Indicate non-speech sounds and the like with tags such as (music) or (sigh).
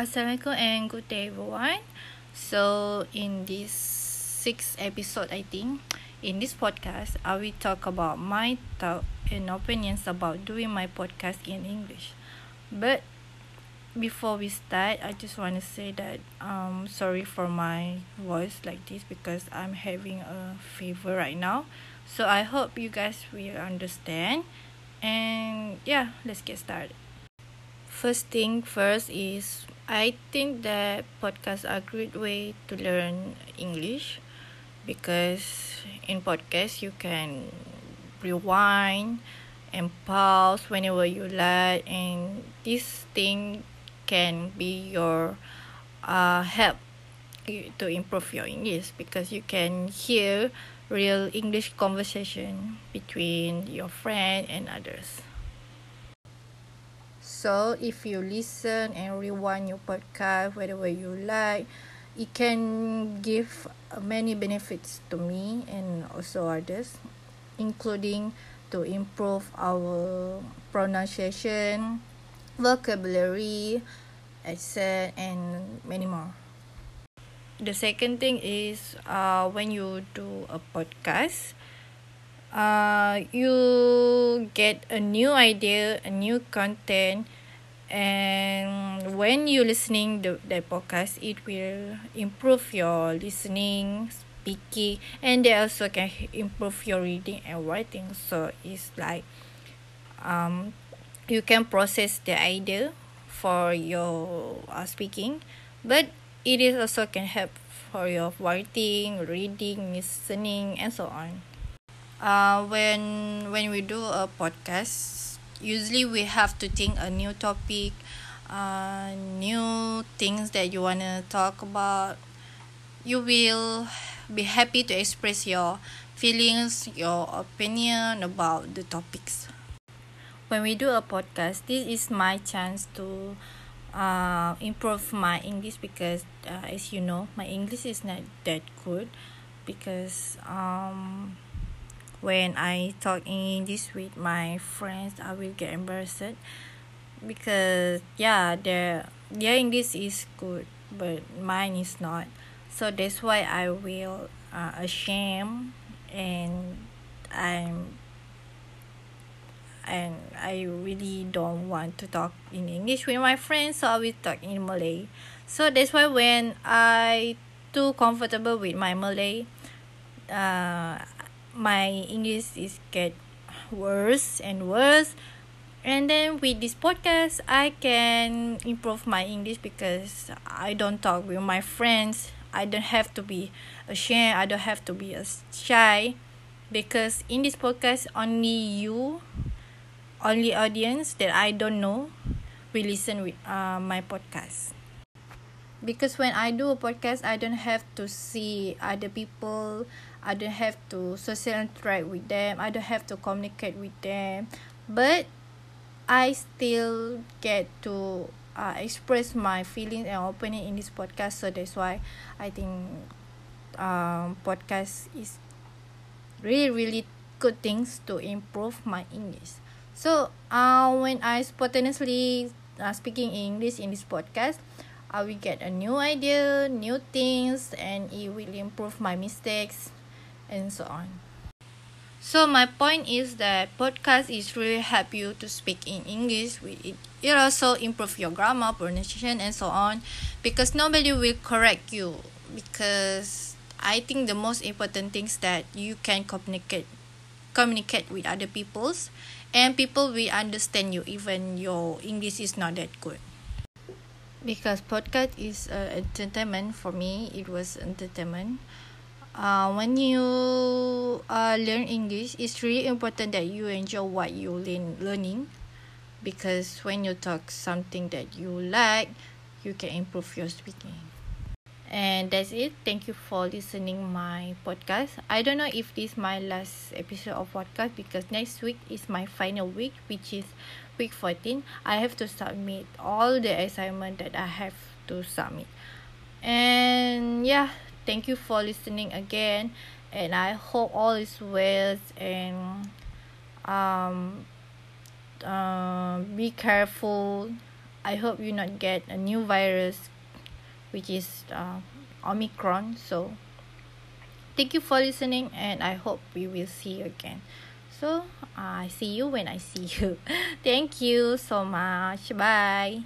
Assalamualaikum and good day everyone. So in this sixth episode I think in this podcast I will talk about my thought and opinions about doing my podcast in English. But before we start I just want to say that um sorry for my voice like this because I'm having a fever right now. So I hope you guys will understand and yeah, let's get started. First thing first is I think that podcasts are a great way to learn English because in podcast you can rewind and pause whenever you like and this thing can be your uh, help to improve your English because you can hear real English conversation between your friend and others. So if you listen and rewind your podcast whatever you like, it can give many benefits to me and also others, including to improve our pronunciation, vocabulary, accent, and many more. The second thing is uh, when you do a podcast, uh, you get a new idea, a new content, and when you listening the the podcast, it will improve your listening, speaking, and they also can improve your reading and writing. So it's like, um, you can process the idea for your uh, speaking, but it is also can help for your writing, reading, listening, and so on uh, when when we do a podcast usually we have to think a new topic uh, new things that you want to talk about. You will be happy to express your feelings your opinion about the topics. When we do a podcast this is my chance to uh, improve my english because uh, as you know my english is not that good because um when I talk in English with my friends, I will get embarrassed because yeah, their their English is good, but mine is not. So that's why I will uh, ashamed and I'm and I really don't want to talk in English with my friends, so I will talk in Malay. So that's why when I too comfortable with my Malay, uh, my English is get worse and worse. And then with this podcast, I can improve my English because I don't talk with my friends. I don't have to be ashamed. I don't have to be shy because in this podcast, only you, only audience that I don't know, will listen with uh, my podcast. Because when I do a podcast, I don't have to see other people. I don't have to social interact with them. I don't have to communicate with them. But I still get to uh, express my feelings and opinion in this podcast. So that's why I think um, podcast is really really good things to improve my English. So uh, when I spontaneously uh, speaking English in this podcast Uh, I will get a new idea new things and it will improve my mistakes and so on. So my point is that podcast is really help you to speak in English. It, it also improve your grammar, pronunciation, and so on, because nobody will correct you. Because I think the most important things that you can communicate, communicate with other peoples, and people will understand you even your English is not that good. Because podcast is uh, entertainment for me, it was entertainment uh, when you uh, learn English, it's really important that you enjoy what you learn learning, because when you talk something that you like, you can improve your speaking. And that's it. Thank you for listening my podcast. I don't know if this is my last episode of podcast because next week is my final week, which is week 14. I have to submit all the assignment that I have to submit. And yeah, thank you for listening again and i hope all is well and um uh, be careful I hope you not get a new virus which is uh, omicron so thank you for listening and I hope we will see you again so I see you when I see you. (laughs) Thank you so much. Bye